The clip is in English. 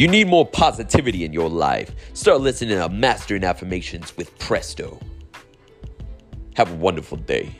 You need more positivity in your life. Start listening to Mastering Affirmations with Presto. Have a wonderful day.